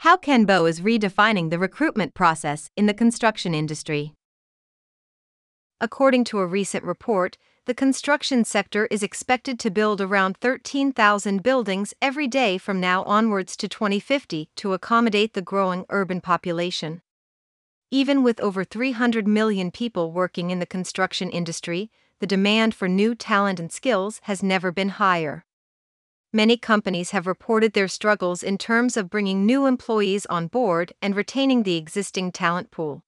How KanBo is redefining the recruitment process in the construction industry. According to a recent report, the construction sector is expected to build around 13,000 buildings every day from now onwards to 2050 to accommodate the growing urban population. Even with over 300 million people working in the construction industry, the demand for new talent and skills has never been higher many companies have reported their struggles in terms of bringing new employees on board and retaining the existing talent pool.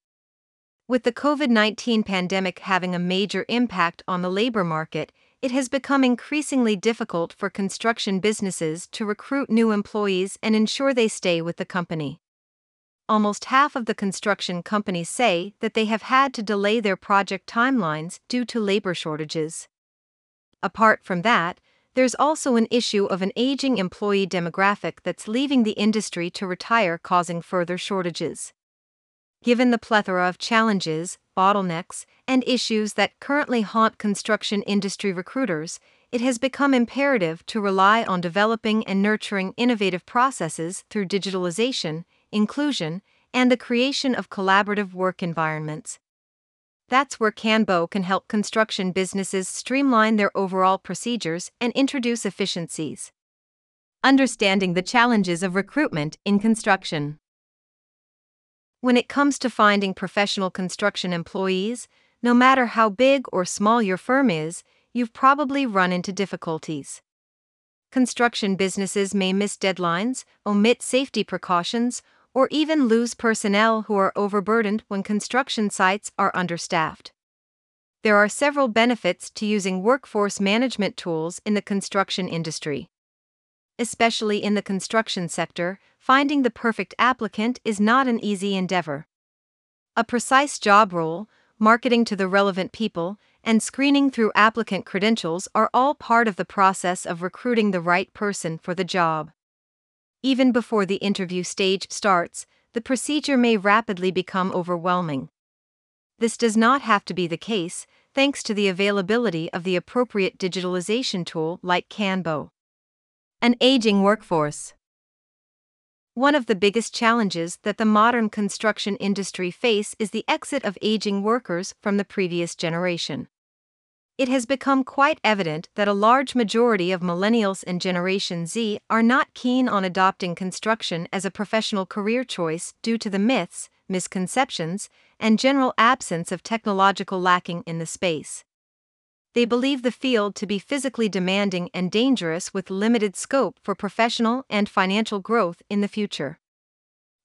With the COVID 19 pandemic having a major impact on the labor market, it has become increasingly difficult for construction businesses to recruit new employees and ensure they stay with the company. Almost half of the construction companies say that they have had to delay their project timelines due to labor shortages. Apart from that, there's also an issue of an aging employee demographic that's leaving the industry to retire, causing further shortages. Given the plethora of challenges, bottlenecks, and issues that currently haunt construction industry recruiters, it has become imperative to rely on developing and nurturing innovative processes through digitalization, inclusion, and the creation of collaborative work environments. That's where KanBo can help construction businesses streamline their overall procedures and introduce efficiencies. Understanding the challenges of recruitment in construction. When it comes to finding professional construction employees, no matter how big or small your firm is, you've probably run into difficulties. Construction businesses may miss deadlines, omit safety precautions, or even lose personnel who are overburdened when construction sites are understaffed. There are several benefits to using workforce management tools in the construction industry. Especially in the construction sector, finding the perfect applicant is not an easy endeavor. A precise job role, marketing to the relevant people, and screening through applicant credentials are all part of the process of recruiting the right person for the job. Even before the interview stage starts, the procedure may rapidly become overwhelming. This does not have to be the case, thanks to the availability of the appropriate digitalization tool like KanBo. An aging workforce. One of the biggest challenges that the modern construction industry face is the exit of aging workers from the previous generation it has become quite evident that a large majority of millennials and Generation Z are not keen on adopting construction as a professional career choice due to the myths, misconceptions, and general absence of technological lacking in the space. They believe the field to be physically demanding and dangerous with limited scope for professional and financial growth in the future.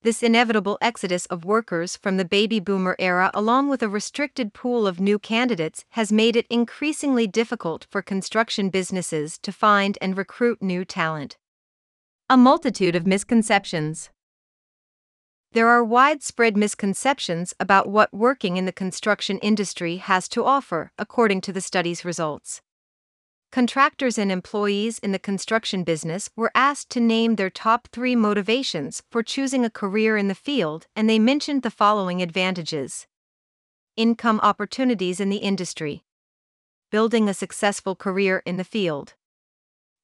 This inevitable exodus of workers from the baby boomer era, along with a restricted pool of new candidates, has made it increasingly difficult for construction businesses to find and recruit new talent. A multitude of misconceptions. There are widespread misconceptions about what working in the construction industry has to offer, according to the study's results. Contractors and employees in the construction business were asked to name their top three motivations for choosing a career in the field, and they mentioned the following advantages. Income opportunities in the industry, building a successful career in the field,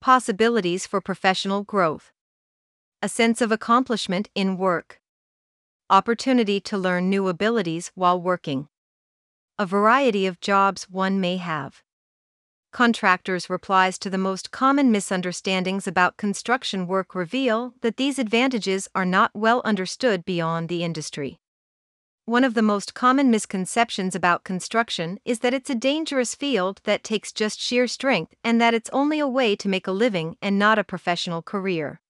possibilities for professional growth, a sense of accomplishment in work, opportunity to learn new abilities while working, a variety of jobs one may have contractors' replies to the most common misunderstandings about construction work reveal that these advantages are not well understood beyond the industry. One of the most common misconceptions about construction is that it's a dangerous field that takes just sheer strength and that it's only a way to make a living and not a professional career.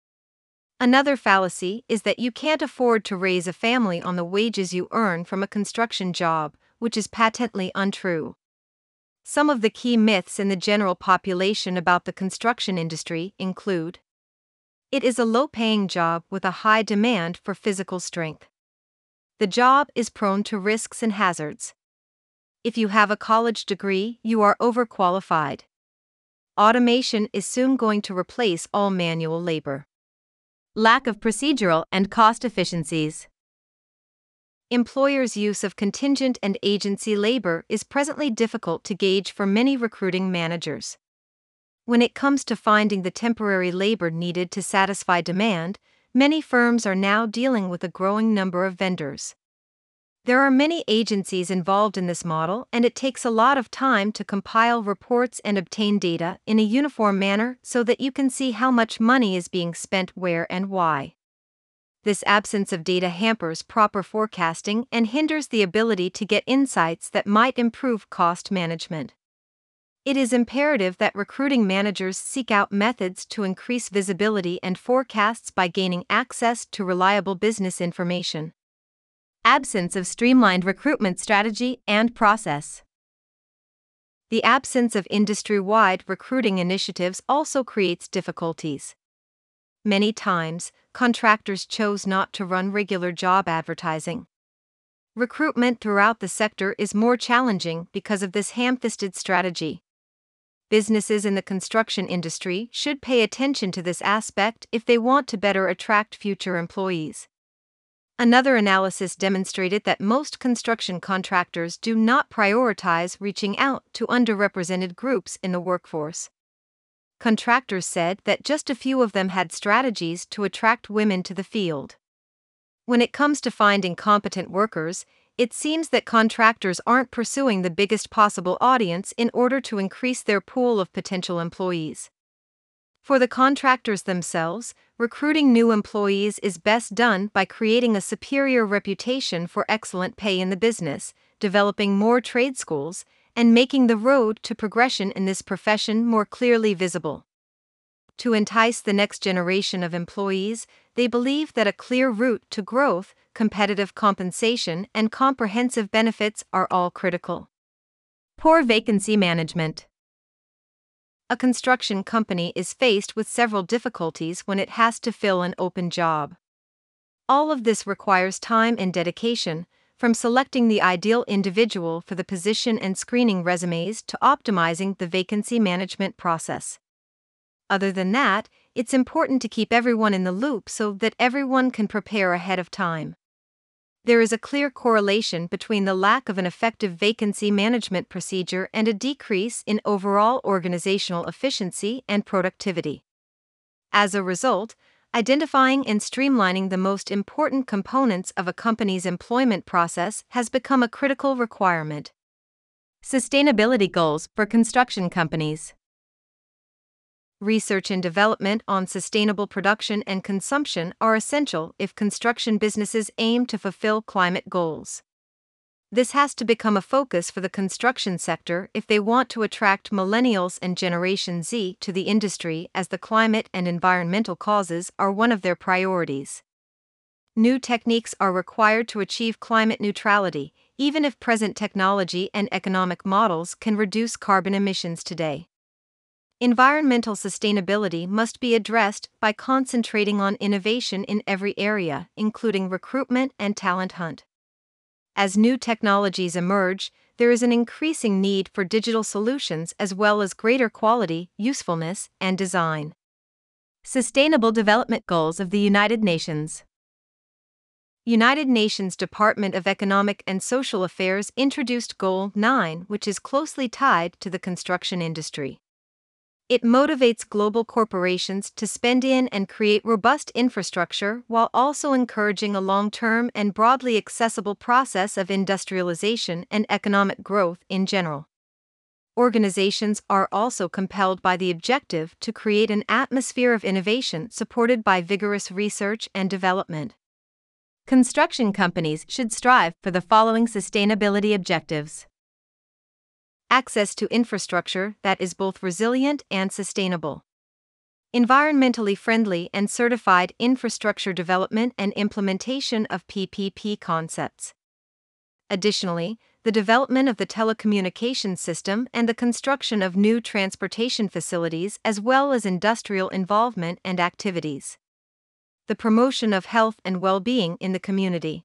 Another fallacy is that you can't afford to raise a family on the wages you earn from a construction job, which is patently untrue. Some of the key myths in the general population about the construction industry include It is a low paying job with a high demand for physical strength. The job is prone to risks and hazards. If you have a college degree, you are overqualified. Automation is soon going to replace all manual labor. Lack of procedural and cost efficiencies employers' use of contingent and agency labor is presently difficult to gauge for many recruiting managers. When it comes to finding the temporary labor needed to satisfy demand, many firms are now dealing with a growing number of vendors. There are many agencies involved in this model, and it takes a lot of time to compile reports and obtain data in a uniform manner so that you can see how much money is being spent where and why. This absence of data hampers proper forecasting and hinders the ability to get insights that might improve cost management. It is imperative that recruiting managers seek out methods to increase visibility and forecasts by gaining access to reliable business information absence of streamlined recruitment strategy and process. The absence of industry wide recruiting initiatives also creates difficulties. Many times, contractors chose not to run regular job advertising. Recruitment throughout the sector is more challenging because of this ham fisted strategy. Businesses in the construction industry should pay attention to this aspect if they want to better attract future employees. Another analysis demonstrated that most construction contractors do not prioritize reaching out to underrepresented groups in the workforce. Contractors said that just a few of them had strategies to attract women to the field. When it comes to finding competent workers, it seems that contractors aren't pursuing the biggest possible audience in order to increase their pool of potential employees. For the contractors themselves, recruiting new employees is best done by creating a superior reputation for excellent pay in the business, developing more trade schools, and making the road to progression in this profession more clearly visible. To entice the next generation of employees, they believe that a clear route to growth, competitive compensation, and comprehensive benefits are all critical. Poor vacancy management a construction company is faced with several difficulties when it has to fill an open job. All of this requires time and dedication, from selecting the ideal individual for the position and screening resumes to optimizing the vacancy management process. Other than that, it's important to keep everyone in the loop so that everyone can prepare ahead of time there is a clear correlation between the lack of an effective vacancy management procedure and a decrease in overall organizational efficiency and productivity. As a result, identifying and streamlining the most important components of a company's employment process has become a critical requirement. Sustainability goals for construction companies research and development on sustainable production and consumption are essential if construction businesses aim to fulfill climate goals. This has to become a focus for the construction sector if they want to attract millennials and Generation Z to the industry, as the climate and environmental causes are one of their priorities. New techniques are required to achieve climate neutrality, even if present technology and economic models can reduce carbon emissions today. Environmental sustainability must be addressed by concentrating on innovation in every area, including recruitment and talent hunt. As new technologies emerge, there is an increasing need for digital solutions as well as greater quality, usefulness, and design. Sustainable Development Goals of the United Nations United Nations Department of Economic and Social Affairs introduced Goal 9, which is closely tied to the construction industry. It motivates global corporations to spend in and create robust infrastructure while also encouraging a long term and broadly accessible process of industrialization and economic growth in general. Organizations are also compelled by the objective to create an atmosphere of innovation supported by vigorous research and development. Construction companies should strive for the following sustainability objectives access to infrastructure that is both resilient and sustainable. Environmentally friendly and certified infrastructure development and implementation of PPP concepts. Additionally, the development of the telecommunications system and the construction of new transportation facilities, as well as industrial involvement and activities. The promotion of health and well being in the community.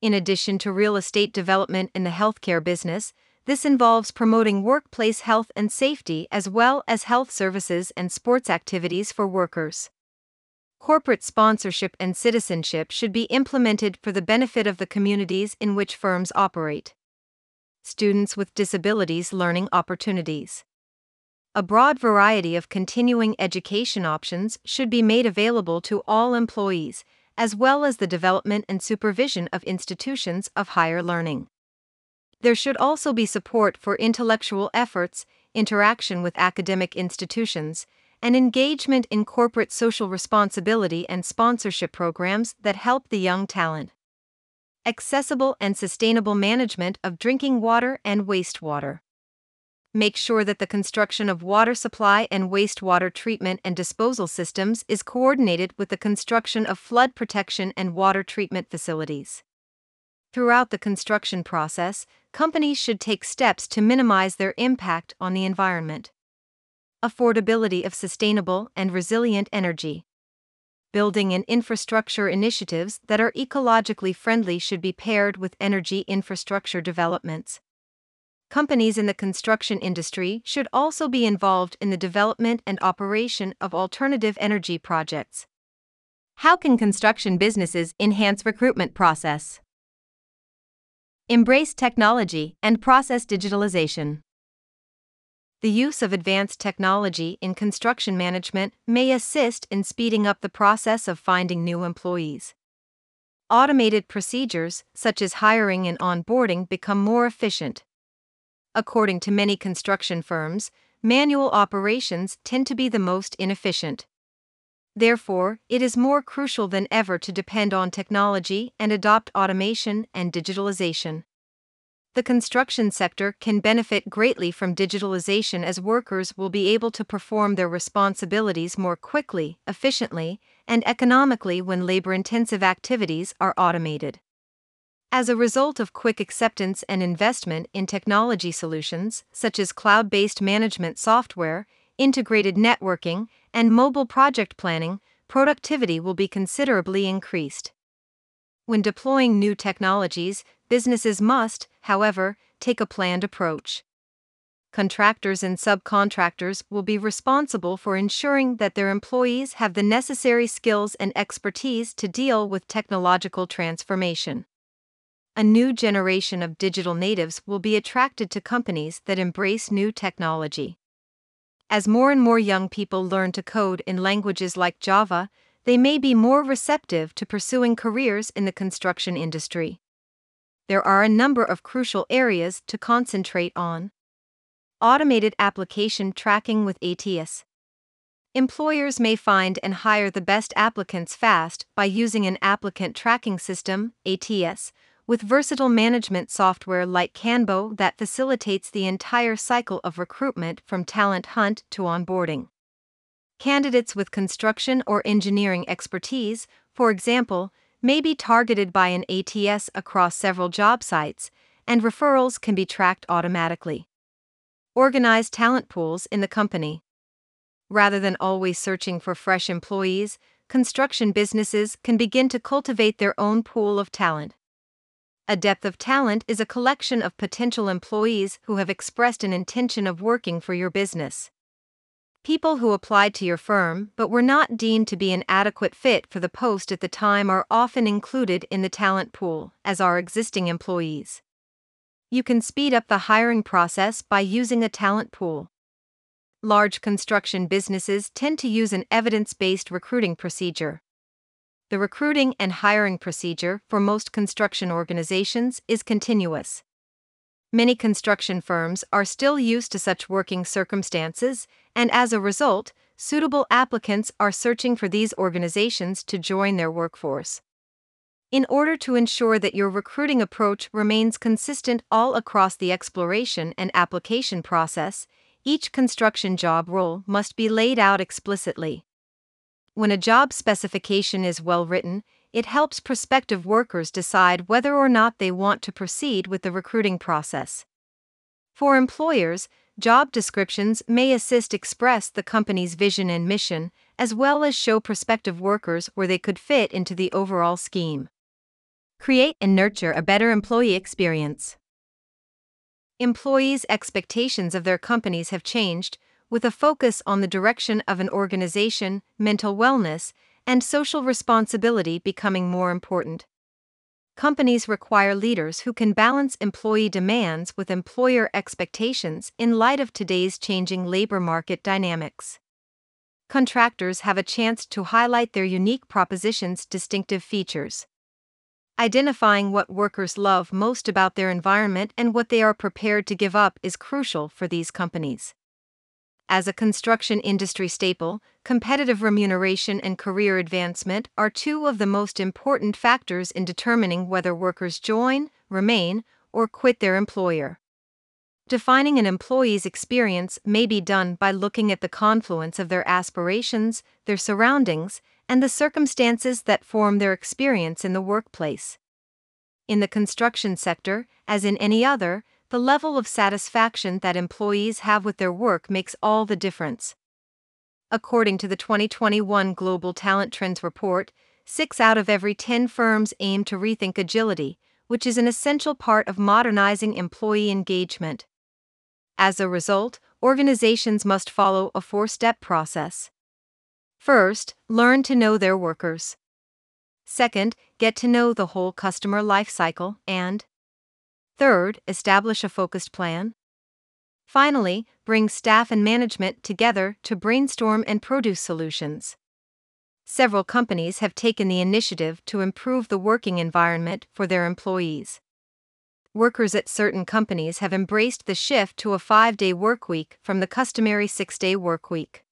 In addition to real estate development in the healthcare business, this involves promoting workplace health and safety as well as health services and sports activities for workers. Corporate sponsorship and citizenship should be implemented for the benefit of the communities in which firms operate. Students with disabilities learning opportunities. A broad variety of continuing education options should be made available to all employees, as well as the development and supervision of institutions of higher learning. There should also be support for intellectual efforts, interaction with academic institutions, and engagement in corporate social responsibility and sponsorship programs that help the young talent. Accessible and sustainable management of drinking water and wastewater. Make sure that the construction of water supply and wastewater treatment and disposal systems is coordinated with the construction of flood protection and water treatment facilities. Throughout the construction process, companies should take steps to minimize their impact on the environment. Affordability of sustainable and resilient energy. Building and infrastructure initiatives that are ecologically friendly should be paired with energy infrastructure developments. Companies in the construction industry should also be involved in the development and operation of alternative energy projects. How can construction businesses enhance recruitment process? Embrace technology and process digitalization. The use of advanced technology in construction management may assist in speeding up the process of finding new employees. Automated procedures, such as hiring and onboarding, become more efficient. According to many construction firms, manual operations tend to be the most inefficient. Therefore, it is more crucial than ever to depend on technology and adopt automation and digitalization. The construction sector can benefit greatly from digitalization as workers will be able to perform their responsibilities more quickly, efficiently, and economically when labor intensive activities are automated. As a result of quick acceptance and investment in technology solutions, such as cloud based management software, integrated networking, and mobile project planning, productivity will be considerably increased. When deploying new technologies, businesses must, however, take a planned approach. Contractors and subcontractors will be responsible for ensuring that their employees have the necessary skills and expertise to deal with technological transformation. A new generation of digital natives will be attracted to companies that embrace new technology. As more and more young people learn to code in languages like Java, they may be more receptive to pursuing careers in the construction industry there are a number of crucial areas to concentrate on. Automated application tracking with ATS. Employers may find and hire the best applicants fast by using an applicant tracking system, ATS, with versatile management software like KanBo that facilitates the entire cycle of recruitment from talent hunt to onboarding. Candidates with construction or engineering expertise, for example, may be targeted by an ATS across several job sites, and referrals can be tracked automatically. Organize talent pools in the company. Rather than always searching for fresh employees, construction businesses can begin to cultivate their own pool of talent. A depth of talent is a collection of potential employees who have expressed an intention of working for your business. People who applied to your firm but were not deemed to be an adequate fit for the post at the time are often included in the talent pool, as are existing employees. You can speed up the hiring process by using a talent pool. Large construction businesses tend to use an evidence based recruiting procedure. The recruiting and hiring procedure for most construction organizations is continuous. Many construction firms are still used to such working circumstances, and as a result, suitable applicants are searching for these organizations to join their workforce. In order to ensure that your recruiting approach remains consistent all across the exploration and application process, each construction job role must be laid out explicitly. When a job specification is well written, it helps prospective workers decide whether or not they want to proceed with the recruiting process. For employers, job descriptions may assist express the company's vision and mission, as well as show prospective workers where they could fit into the overall scheme. Create and nurture a better employee experience. Employees' expectations of their companies have changed, with a focus on the direction of an organization, mental wellness, and social responsibility becoming more important. Companies require leaders who can balance employee demands with employer expectations in light of today's changing labor market dynamics. Contractors have a chance to highlight their unique proposition's distinctive features. Identifying what workers love most about their environment and what they are prepared to give up is crucial for these companies. As a construction industry staple, competitive remuneration and career advancement are two of the most important factors in determining whether workers join, remain, or quit their employer. Defining an employee's experience may be done by looking at the confluence of their aspirations, their surroundings, and the circumstances that form their experience in the workplace. In the construction sector, as in any other, the level of satisfaction that employees have with their work makes all the difference. According to the 2021 Global Talent Trends Report, 6 out of every 10 firms aim to rethink agility, which is an essential part of modernizing employee engagement. As a result, organizations must follow a four step process. First, learn to know their workers. Second, get to know the whole customer lifecycle, and Third, establish a focused plan. Finally, bring staff and management together to brainstorm and produce solutions. Several companies have taken the initiative to improve the working environment for their employees. Workers at certain companies have embraced the shift to a five day workweek from the customary six day workweek.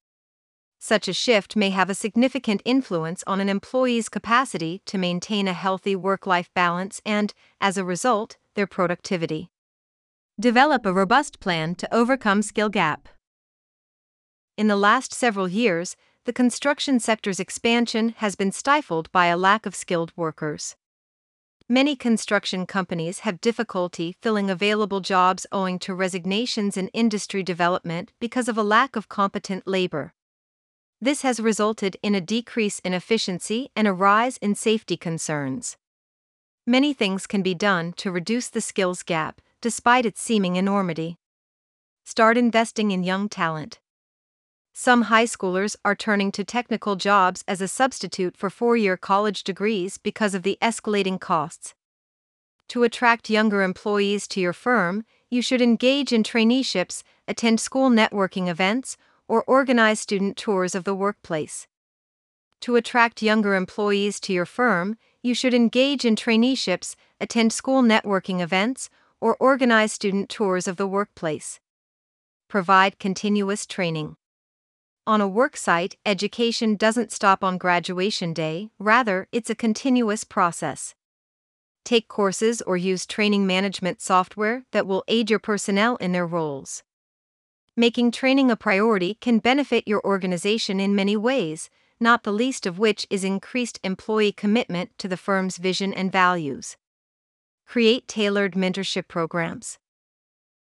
Such a shift may have a significant influence on an employee's capacity to maintain a healthy work life balance and, as a result, their productivity. Develop a robust plan to overcome skill gap. In the last several years, the construction sector's expansion has been stifled by a lack of skilled workers. Many construction companies have difficulty filling available jobs owing to resignations in industry development because of a lack of competent labor. This has resulted in a decrease in efficiency and a rise in safety concerns. Many things can be done to reduce the skills gap, despite its seeming enormity. Start investing in young talent. Some high schoolers are turning to technical jobs as a substitute for four year college degrees because of the escalating costs. To attract younger employees to your firm, you should engage in traineeships, attend school networking events, or organize student tours of the workplace. To attract younger employees to your firm, you should engage in traineeships, attend school networking events, or organize student tours of the workplace. Provide continuous training. On a worksite, education doesn't stop on graduation day, rather, it's a continuous process. Take courses or use training management software that will aid your personnel in their roles. Making training a priority can benefit your organization in many ways, not the least of which is increased employee commitment to the firm's vision and values. Create tailored mentorship programs.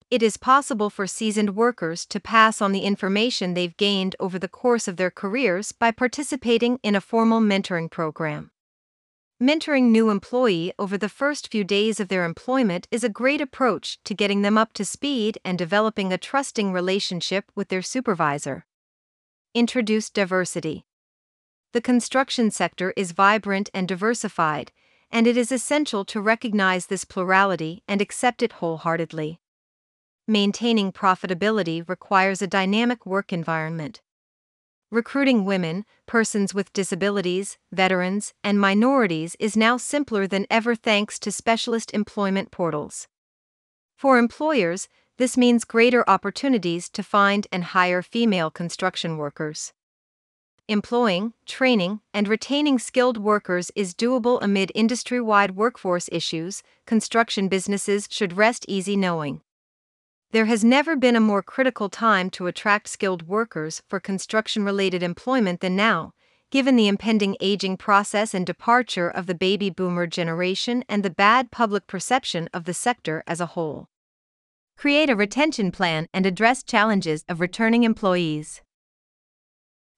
It is possible for seasoned workers to pass on the information they've gained over the course of their careers by participating in a formal mentoring program. Mentoring new employee over the first few days of their employment is a great approach to getting them up to speed and developing a trusting relationship with their supervisor. Introduce diversity. The construction sector is vibrant and diversified, and it is essential to recognize this plurality and accept it wholeheartedly. Maintaining profitability requires a dynamic work environment. Recruiting women, persons with disabilities, veterans, and minorities is now simpler than ever thanks to specialist employment portals. For employers, this means greater opportunities to find and hire female construction workers employing, training, and retaining skilled workers is doable amid industry wide workforce issues, construction businesses should rest easy knowing. There has never been a more critical time to attract skilled workers for construction related employment than now, given the impending aging process and departure of the baby boomer generation and the bad public perception of the sector as a whole. Create a retention plan and address challenges of returning employees.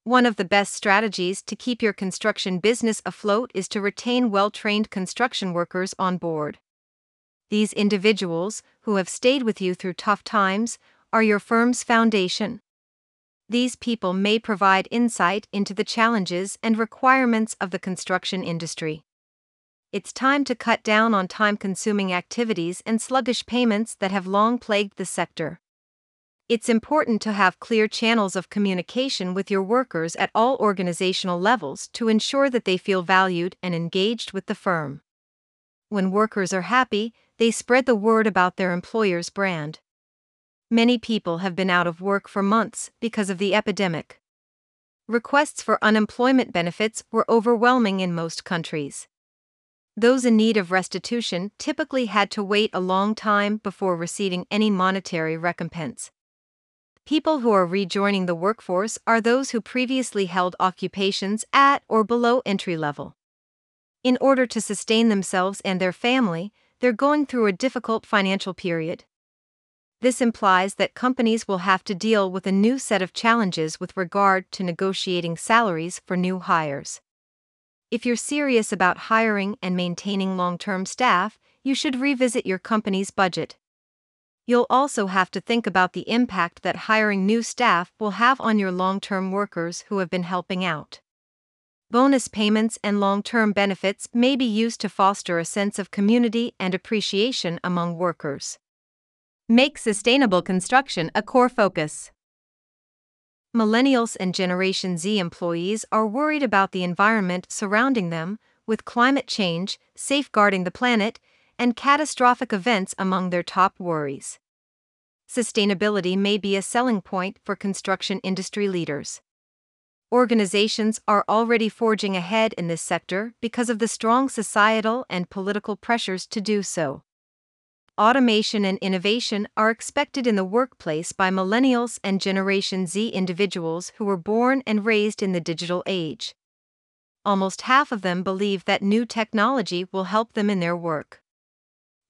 One of the best strategies to keep your construction business afloat is to retain well trained construction workers on board. These individuals, who have stayed with you through tough times, are your firm's foundation. These people may provide insight into the challenges and requirements of the construction industry. It's time to cut down on time consuming activities and sluggish payments that have long plagued the sector. It's important to have clear channels of communication with your workers at all organizational levels to ensure that they feel valued and engaged with the firm. When workers are happy, they spread the word about their employer's brand. Many people have been out of work for months because of the epidemic. Requests for unemployment benefits were overwhelming in most countries. Those in need of restitution typically had to wait a long time before receiving any monetary recompense. People who are rejoining the workforce are those who previously held occupations at or below entry level. In order to sustain themselves and their family, they're going through a difficult financial period. This implies that companies will have to deal with a new set of challenges with regard to negotiating salaries for new hires. If you're serious about hiring and maintaining long term staff, you should revisit your company's budget. You'll also have to think about the impact that hiring new staff will have on your long term workers who have been helping out. Bonus payments and long term benefits may be used to foster a sense of community and appreciation among workers. Make sustainable construction a core focus. Millennials and Generation Z employees are worried about the environment surrounding them, with climate change, safeguarding the planet, and catastrophic events among their top worries. Sustainability may be a selling point for construction industry leaders. Organizations are already forging ahead in this sector because of the strong societal and political pressures to do so. Automation and innovation are expected in the workplace by millennials and Generation Z individuals who were born and raised in the digital age. Almost half of them believe that new technology will help them in their work.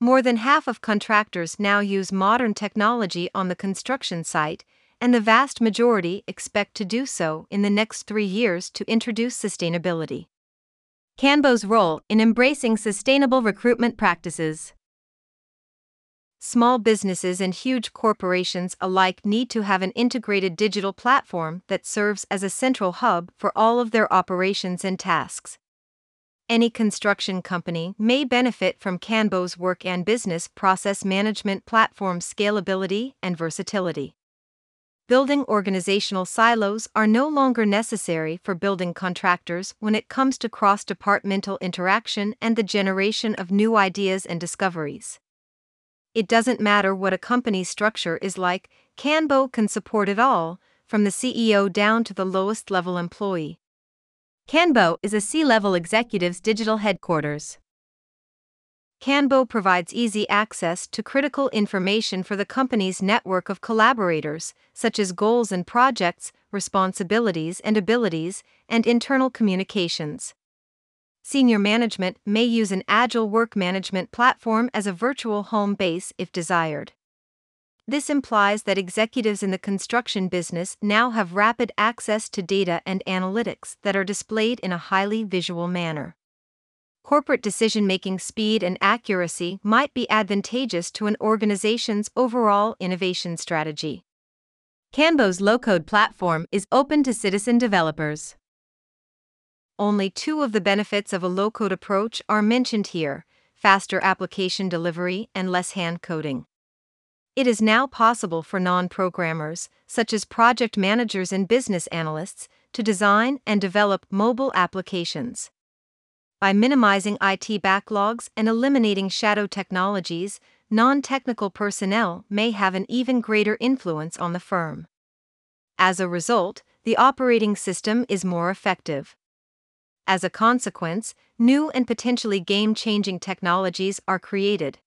More than half of contractors now use modern technology on the construction site, and the vast majority expect to do so in the next three years to introduce sustainability. KanBo's role in embracing sustainable recruitment practices. Small businesses and huge corporations alike need to have an integrated digital platform that serves as a central hub for all of their operations and tasks any construction company may benefit from KanBo's work and business process management platform scalability and versatility. Building organizational silos are no longer necessary for building contractors when it comes to cross departmental interaction and the generation of new ideas and discoveries. It doesn't matter what a company's structure is like, KanBo can support it all, from the CEO down to the lowest level employee. KanBo is a C level executive's digital headquarters. KanBo provides easy access to critical information for the company's network of collaborators, such as goals and projects, responsibilities and abilities, and internal communications. Senior management may use an agile work management platform as a virtual home base if desired. This implies that executives in the construction business now have rapid access to data and analytics that are displayed in a highly visual manner. Corporate decision making speed and accuracy might be advantageous to an organization's overall innovation strategy. KanBo's low code platform is open to citizen developers. Only two of the benefits of a low code approach are mentioned here faster application delivery and less hand coding. It is now possible for non programmers, such as project managers and business analysts, to design and develop mobile applications. By minimizing IT backlogs and eliminating shadow technologies, non technical personnel may have an even greater influence on the firm. As a result, the operating system is more effective. As a consequence, new and potentially game changing technologies are created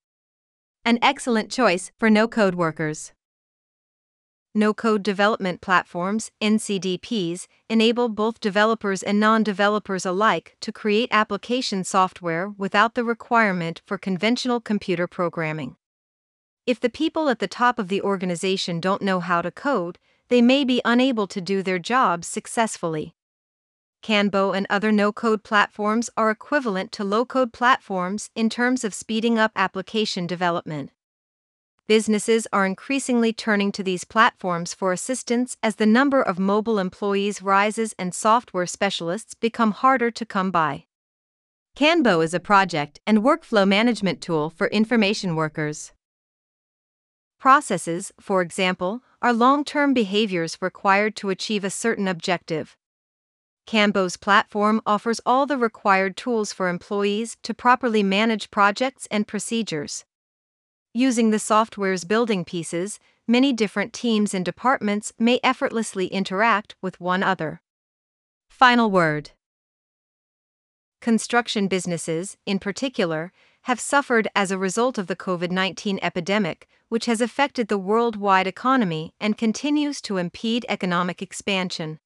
an excellent choice for no code workers. No code development platforms, NCDPs, enable both developers and non developers alike to create application software without the requirement for conventional computer programming. If the people at the top of the organization don't know how to code, they may be unable to do their jobs successfully. KanBo and other no code platforms are equivalent to low code platforms in terms of speeding up application development. Businesses are increasingly turning to these platforms for assistance as the number of mobile employees rises and software specialists become harder to come by. KanBo is a project and workflow management tool for information workers. Processes, for example, are long term behaviors required to achieve a certain objective. KanBo's platform offers all the required tools for employees to properly manage projects and procedures. Using the software's building pieces, many different teams and departments may effortlessly interact with one other. Final word Construction businesses, in particular, have suffered as a result of the COVID 19 epidemic, which has affected the worldwide economy and continues to impede economic expansion.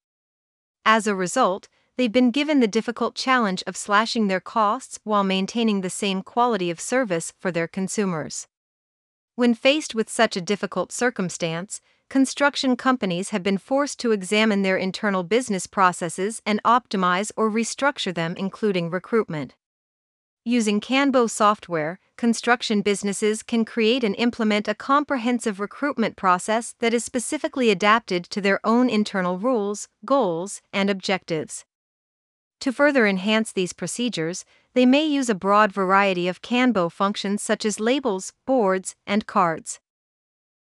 As a result, they've been given the difficult challenge of slashing their costs while maintaining the same quality of service for their consumers. When faced with such a difficult circumstance, construction companies have been forced to examine their internal business processes and optimize or restructure them, including recruitment. Using KanBo software, construction businesses can create and implement a comprehensive recruitment process that is specifically adapted to their own internal rules, goals, and objectives. To further enhance these procedures, they may use a broad variety of KanBo functions such as labels, boards, and cards.